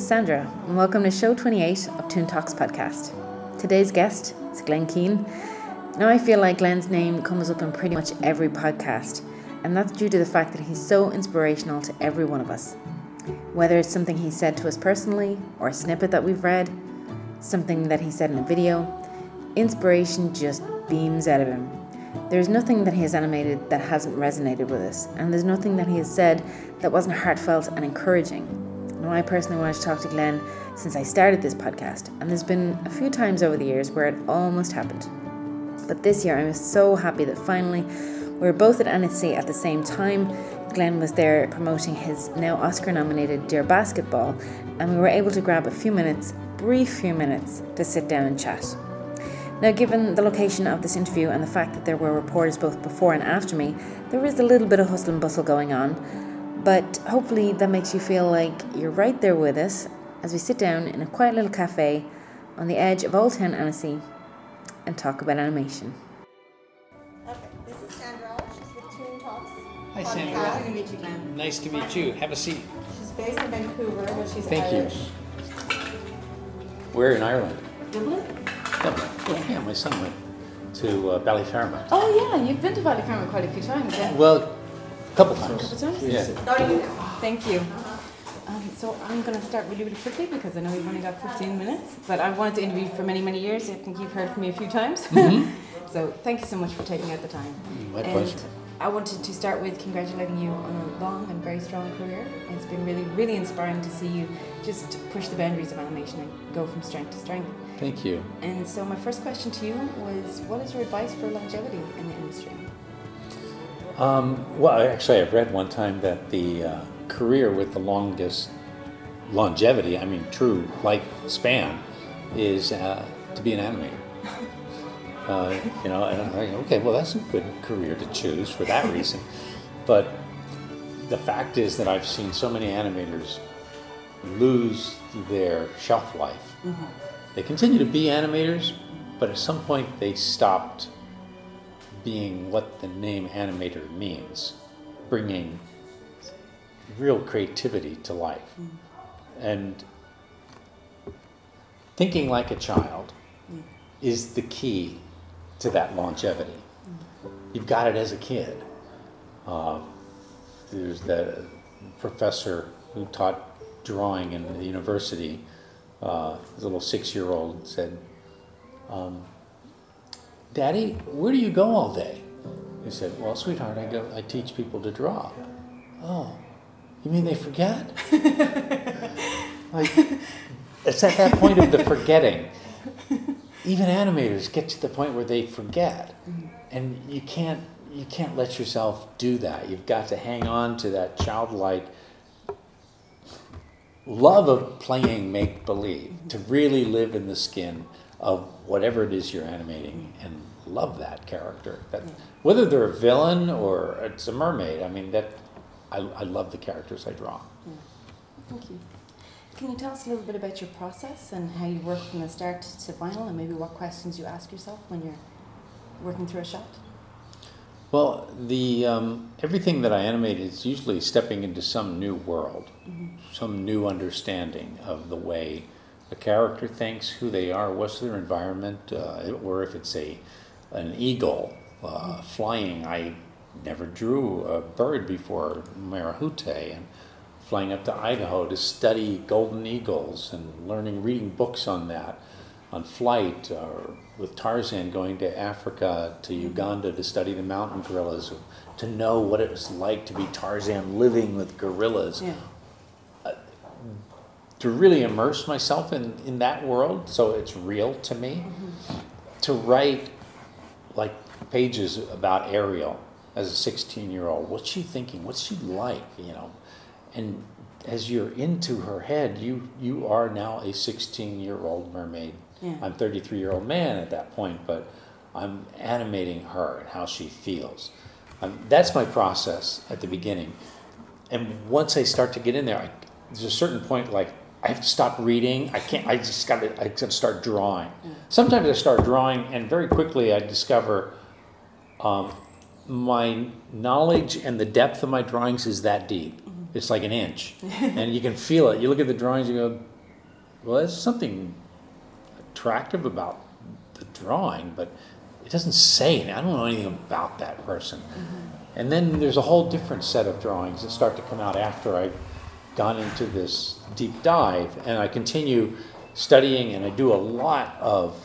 Is Sandra, and welcome to show 28 of Toon Talks podcast. Today's guest is Glen Keane. Now, I feel like Glen's name comes up in pretty much every podcast, and that's due to the fact that he's so inspirational to every one of us. Whether it's something he said to us personally, or a snippet that we've read, something that he said in a video, inspiration just beams out of him. There's nothing that he has animated that hasn't resonated with us, and there's nothing that he has said that wasn't heartfelt and encouraging. I personally wanted to talk to Glen since I started this podcast, and there's been a few times over the years where it almost happened. But this year, I'm so happy that finally we were both at Annecy at the same time. Glen was there promoting his now Oscar nominated Dear Basketball, and we were able to grab a few minutes, brief few minutes, to sit down and chat. Now, given the location of this interview and the fact that there were reporters both before and after me, there is a little bit of hustle and bustle going on. But hopefully, that makes you feel like you're right there with us as we sit down in a quiet little cafe on the edge of Old Town Annecy and talk about animation. Okay, this is Sandra. She's with Toon Talks. Hi. Sandra. Happy to meet you, Glen. Nice to meet you. Have a seat. She's based in Vancouver, but she's Thank you. Irish. We're in Ireland. Dublin? Dublin. Yeah. Yeah, my son went to uh, Ballyfermot. Oh, yeah, you've been to Ballyfermot quite a few times, yeah? Well, a couple times. Couple times? Yeah. Thank you. Um, so I'm going to start really, really quickly because I know we've only got 15 minutes, but I've wanted to interview you for many, many years. I think you've heard from me a few times. so thank you so much for taking out the time. My and pleasure. I wanted to start with congratulating you on a long and very strong career. It's been really, really inspiring to see you just push the boundaries of animation and go from strength to strength. Thank you. And so my first question to you was, what is your advice for longevity in the industry? Um, well, actually, I've read one time that the uh, career with the longest longevity, I mean, true lifespan, is uh, to be an animator. Uh, you know, and I'm like, okay, well, that's a good career to choose for that reason. but the fact is that I've seen so many animators lose their shelf life. They continue to be animators, but at some point they stopped being what the name animator means, bringing real creativity to life. And thinking like a child is the key to that longevity. You've got it as a kid. Uh, there's the professor who taught drawing in the university, uh, his little six year old said, um, Daddy, where do you go all day? He said, Well, sweetheart, I go I teach people to draw. Oh, you mean they forget? like it's at that point of the forgetting. Even animators get to the point where they forget. And you can't you can't let yourself do that. You've got to hang on to that childlike love of playing make believe, to really live in the skin of whatever it is you're animating and love that character. That whether they're a villain or it's a mermaid, I mean that I, I love the characters I draw. Thank you. Can you tell us a little bit about your process and how you work from the start to final, and maybe what questions you ask yourself when you're working through a shot? Well, the um, everything that I animate is usually stepping into some new world, some new understanding of the way a character thinks, who they are, what's their environment, uh, or if it's a an eagle uh, flying. I never drew a bird before Marahute, and flying up to Idaho to study golden eagles and learning, reading books on that on flight, or with Tarzan going to Africa, to Uganda to study the mountain gorillas, to know what it was like to be Tarzan living with gorillas, Yeah. To really immerse myself in, in that world so it's real to me, to write like pages about Ariel as a 16 year old. What's she thinking? What's she like? You know, and as you're into her head, you you are now a 16 year old mermaid. Yeah. I'm 33 year old man at that point, but I'm animating her and how she feels. Um, that's my process at the beginning. And once I start to get in there, I, there's a certain point like I have to stop reading. I can't. I just got to. I got to start drawing. Sometimes I start drawing, and very quickly I discover um, my knowledge and the depth of my drawings is that deep. it's like an inch, and you can feel it. You look at the drawings, you go, well, there's something attractive about the drawing, but it doesn't say anything. I don't know anything about that person. And then there's a whole different set of drawings that start to come out after I've gone into this deep dive, and I continue studying, and I do a lot of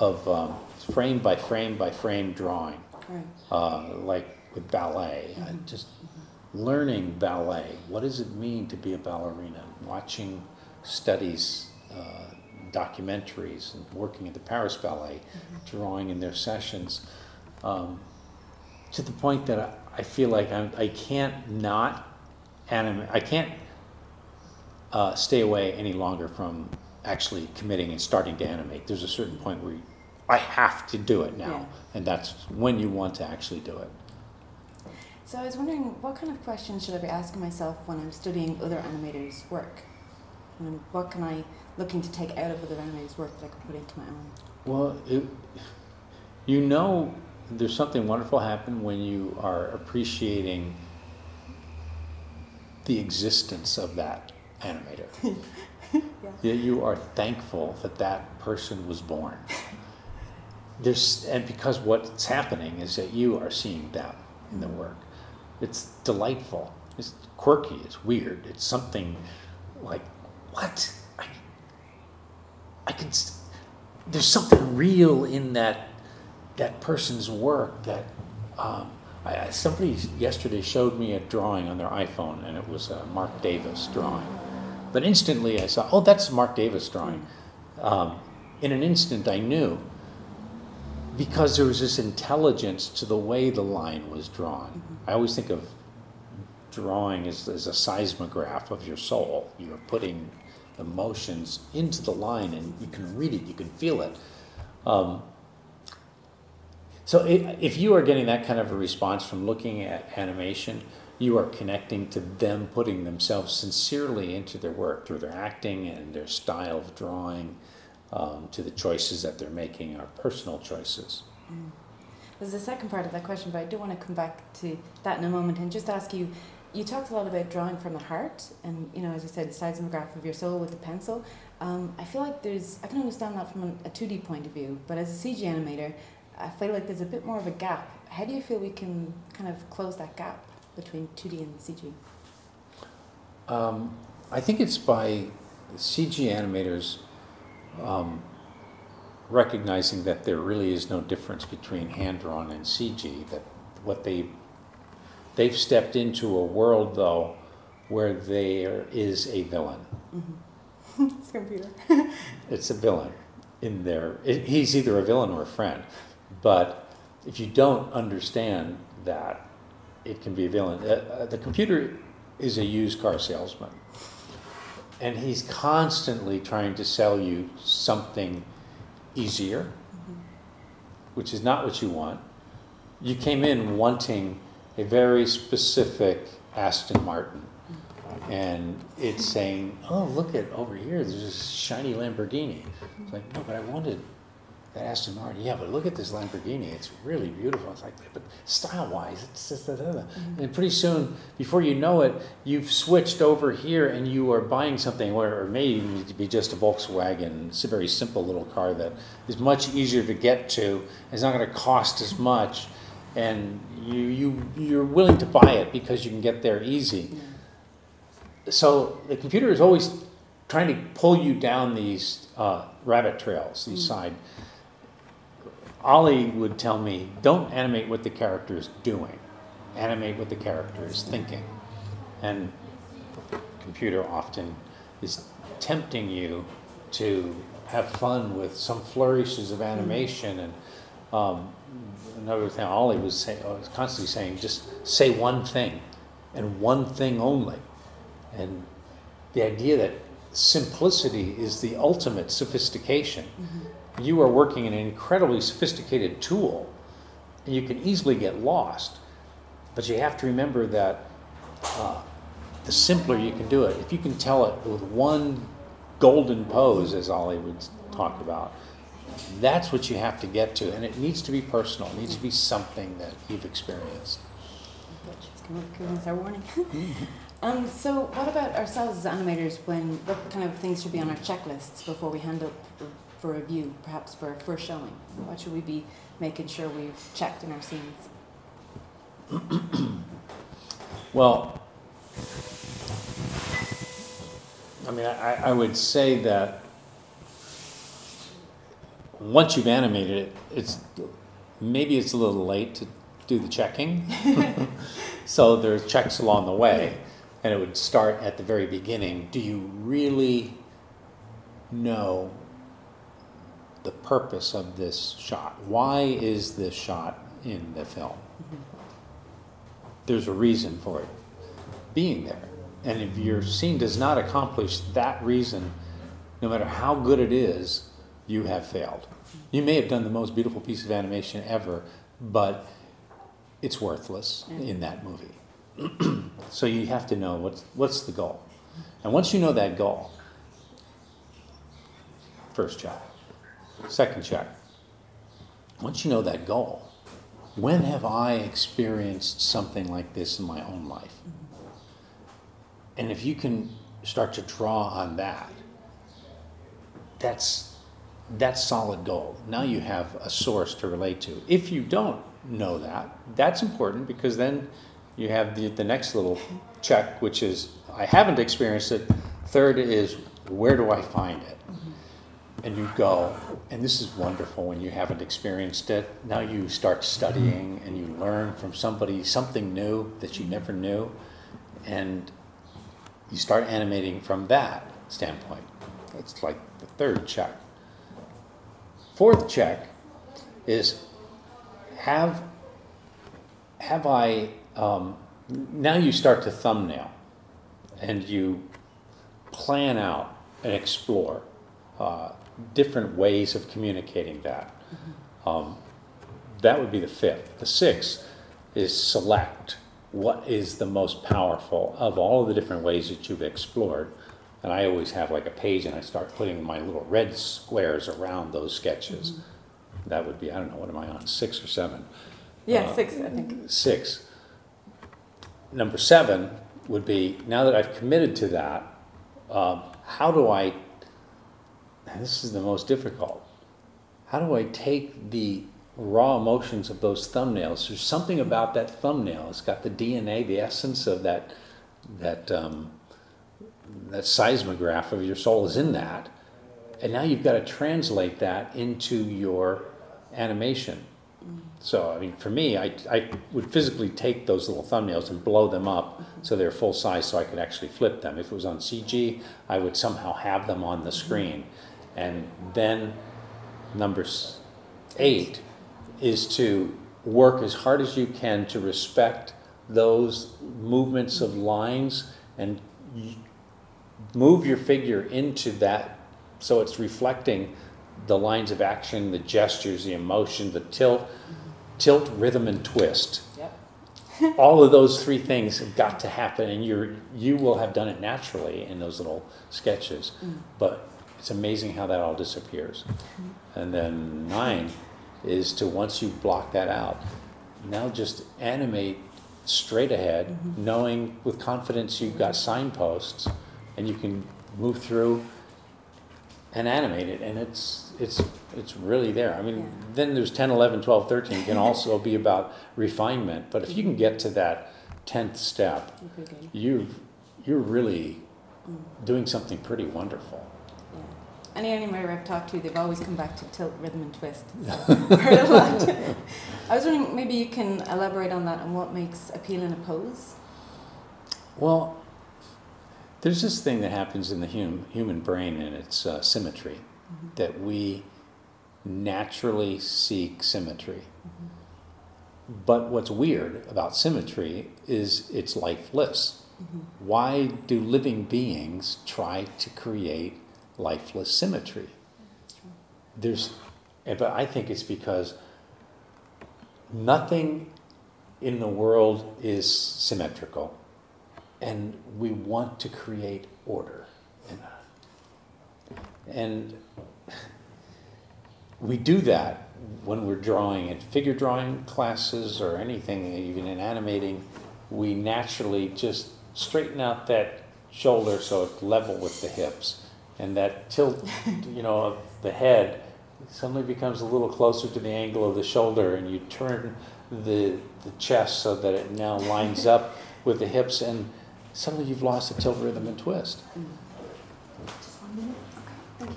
of um, frame by frame by frame drawing, Right. uh, like with ballet. I just learning ballet. What does it mean to be a ballerina? Watching studies, uh, documentaries, and working at the Paris Ballet, drawing in their sessions, um, to the point that I, I feel like I'm, I can't not animate. I can't uh, stay away any longer from actually committing and starting to animate. There's a certain point where you, I have to do it now, Yeah. and that's when you want to actually do it. So I was wondering, what kind of questions should I be asking myself when I'm studying other animators' work? And what can I looking to take out of other animators' work that I can put into my own? Well, it, you know, there's something wonderful happen when you are appreciating the existence of that animator. Yeah, you are thankful that that person was born. There's, and because what's happening is that you are seeing them in the work. It's delightful. It's quirky. It's weird. It's something like, what? I, I can. s- There's something real in that that person's work that um, I, I- somebody yesterday showed me a drawing on their iPhone and it was a Marc Davis drawing. But instantly I saw, oh, that's Marc Davis drawing. Um, in an instant, I knew because there was this intelligence to the way the line was drawn. I always think of drawing as, as a seismograph of your soul. You're putting emotions into the line and you can read it, you can feel it. Um, so if you are getting that kind of a response from looking at animation, you are connecting to them putting themselves sincerely into their work through their acting and their style of drawing, um, to the choices that they're making are personal choices. There's a second part of that question, but I do want to come back to that in a moment and just ask you. You talked a lot about drawing from the heart, and you know, as you said, the seismograph of your soul with the pencil. Um, I feel like there's, I can understand that from a two D point of view, but as a CG animator, I feel like there's a bit more of a gap. How do you feel we can kind of close that gap between two D and CG? Um, I think it's by CG animators um, recognizing that there really is no difference between hand drawn and CG. That what they they've stepped into a world though where there is a villain. It's computer. It's a villain in there. It, he's either a villain or a friend. But if you don't understand that, it can be a villain. Uh, uh, the computer is a used car salesman, and he's constantly trying to sell you something easier, which is not what you want. You came in wanting a very specific Aston Martin and it's saying, "Oh, look at over here. There's this shiny Lamborghini." It's like, no, but I wanted that Aston Martin. Yeah, but look at this Lamborghini. It's really beautiful. It's like, but style-wise, it's just da, da. And pretty soon, before you know it, you've switched over here, and you are buying something, where or may even be just a Volkswagen. It's a very simple little car that is much easier to get to. It's not going to cost as much, and you you you're willing to buy it because you can get there easy so the computer is always trying to pull you down these uh, rabbit trails, these side. Ollie would tell me, don't animate what the character is doing, animate what the character is thinking. And computer often is tempting you to have fun with some flourishes of animation and um, another thing Ollie was, say, was constantly saying, just say one thing and one thing only. And the idea that simplicity is the ultimate sophistication. You are working in an incredibly sophisticated tool, and you can easily get lost. But you have to remember that uh, the simpler you can do it, if you can tell it with one golden pose, as Ollie would talk about, that's what you have to get to. And it needs to be personal, it needs to be something that you've experienced. Our warning. Um, so what about ourselves as animators when what kind of things should be on our checklists before we hand up for review, perhaps for a first showing? What should we be making sure we've checked in our scenes? Well, I mean, I, I would say that once you've animated it, it's maybe it's a little late to do the checking. so there's checks along the way, and it would start at the very beginning. Do you really know the purpose of this shot? Why is this shot in the film? Mm-hmm. There's a reason for it being there. And if your scene does not accomplish that reason, no matter how good it is, you have failed. Mm-hmm. You may have done the most beautiful piece of animation ever, but it's worthless in that movie. so you have to know what's, what's the goal. And once you know that goal, first check, second check, once you know that goal, when have I experienced something like this in my own life? And if you can start to draw on that, that's that's solid gold. Now you have a source to relate to. If you don't know that, that's important because then you have the, the next little check, which is I haven't experienced it. Third is where do I find it? And you go, and this is wonderful when you haven't experienced it. Now you start studying and you learn from somebody something new that you never knew, and you start animating from that standpoint. That's like the third check. Fourth check is have have I um, now you start to thumbnail and you plan out and explore uh, different ways of communicating that. Um, that would be the fifth. The sixth is select what is the most powerful of all of the different ways that you've explored and I always have like a page and I start putting my little red squares around those sketches. Mm-hmm. That would be, I don't know, what am I on, six or seven? Yeah, uh, six, I think. Six. Number seven would be now that I've committed to that, um, how do I, this is the most difficult, how do I take the raw emotions of those thumbnails? There's something about that thumbnail, it's got the DNA, the essence of that, that, um, that seismograph of your soul is in that. And now you've got to translate that into your animation. So, I mean, for me, I, I would physically take those little thumbnails and blow them up so they're full size so I could actually flip them. If it was on CG, I would somehow have them on the screen. And then, number eight is to work as hard as you can to respect those movements of lines and move your figure into that so it's reflecting the lines of action, the gestures, the emotion, the tilt, tilt, rhythm, and twist. Yep. All of those three things have got to happen, and you're you will have done it naturally in those little sketches. Mm. But it's amazing how that all disappears. And then nine is to once you block that out, now just animate straight ahead, mm-hmm. knowing with confidence you've got signposts and you can move through and animate it and it's it's it's really there i mean yeah. then there's 10 11 12 13 can also be about refinement but if you can get to that 10th step you you're really mm. doing something pretty wonderful. Any animator I've talked to, they've always come back to tilt, rhythm, and twist. So heard a lot. I was wondering, maybe you can elaborate on that and what makes appeal in a pose. Well, there's this thing that happens in the hum, human brain, and it's uh, symmetry, mm-hmm. that we naturally seek symmetry. Mm-hmm. But what's weird about symmetry is it's lifeless. Mm-hmm. Why do living beings try to create lifeless symmetry? There's, but I think it's because nothing in the world is symmetrical and we want to create order. And we do that when we're drawing in figure drawing classes or anything, even in animating. We naturally just straighten out that shoulder so it's level with the hips. And that tilt, you know, of the head suddenly becomes a little closer to the angle of the shoulder, and you turn the, the chest so that it now lines up with the hips, and suddenly you've lost the tilt rhythm and twist. Mm. Just one minute? Okay.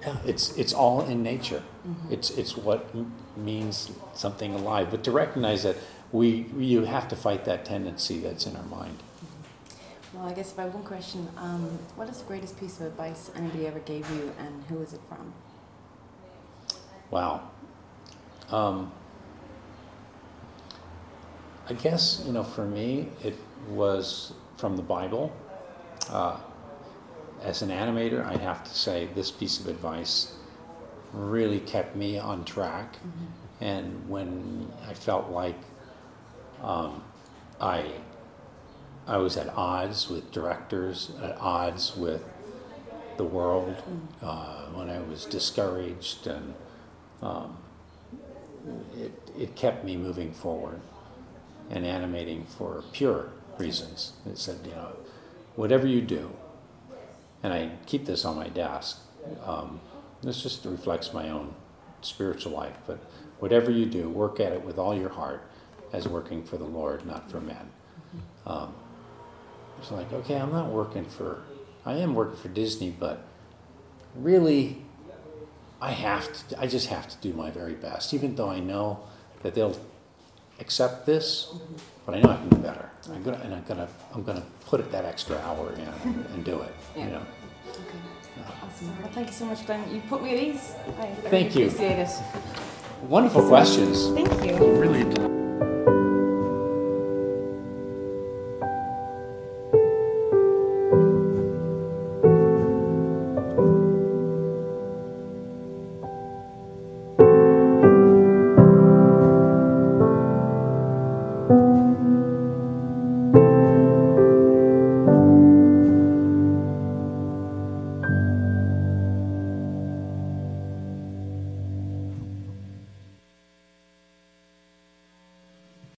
Yeah, it's, it's all in nature. Mm-hmm. It's, it's what m- means something alive. But to recognize that we, you have to fight that tendency that's in our mind. Well, I guess if I have one question, um, what is the greatest piece of advice anybody ever gave you, and who is it from? Wow. Um, I guess, you know, for me, it was from the Bible. Uh, as an animator, I have to say this piece of advice really kept me on track. And when I felt like um, I, I was at odds with directors, at odds with the world, uh, when I was discouraged and um, it, it kept me moving forward and animating for pure reasons. It said, you know, whatever you do, and I keep this on my desk, um, this just reflects my own spiritual life, but whatever you do, work at it with all your heart as working for the Lord, not for men. Um, it's like, okay, I'm not working for, I am working for Disney, but really, I have to, I just have to do my very best, even though I know that they'll accept this, but I know I can do better. I'm gonna, and I'm gonna, I'm gonna put it that extra hour in and, and do it, you know. Okay, awesome. Well, thank you so much, Glen. You put me at ease. I, I Thank really you. appreciate it. Wonderful questions. Thank you. Really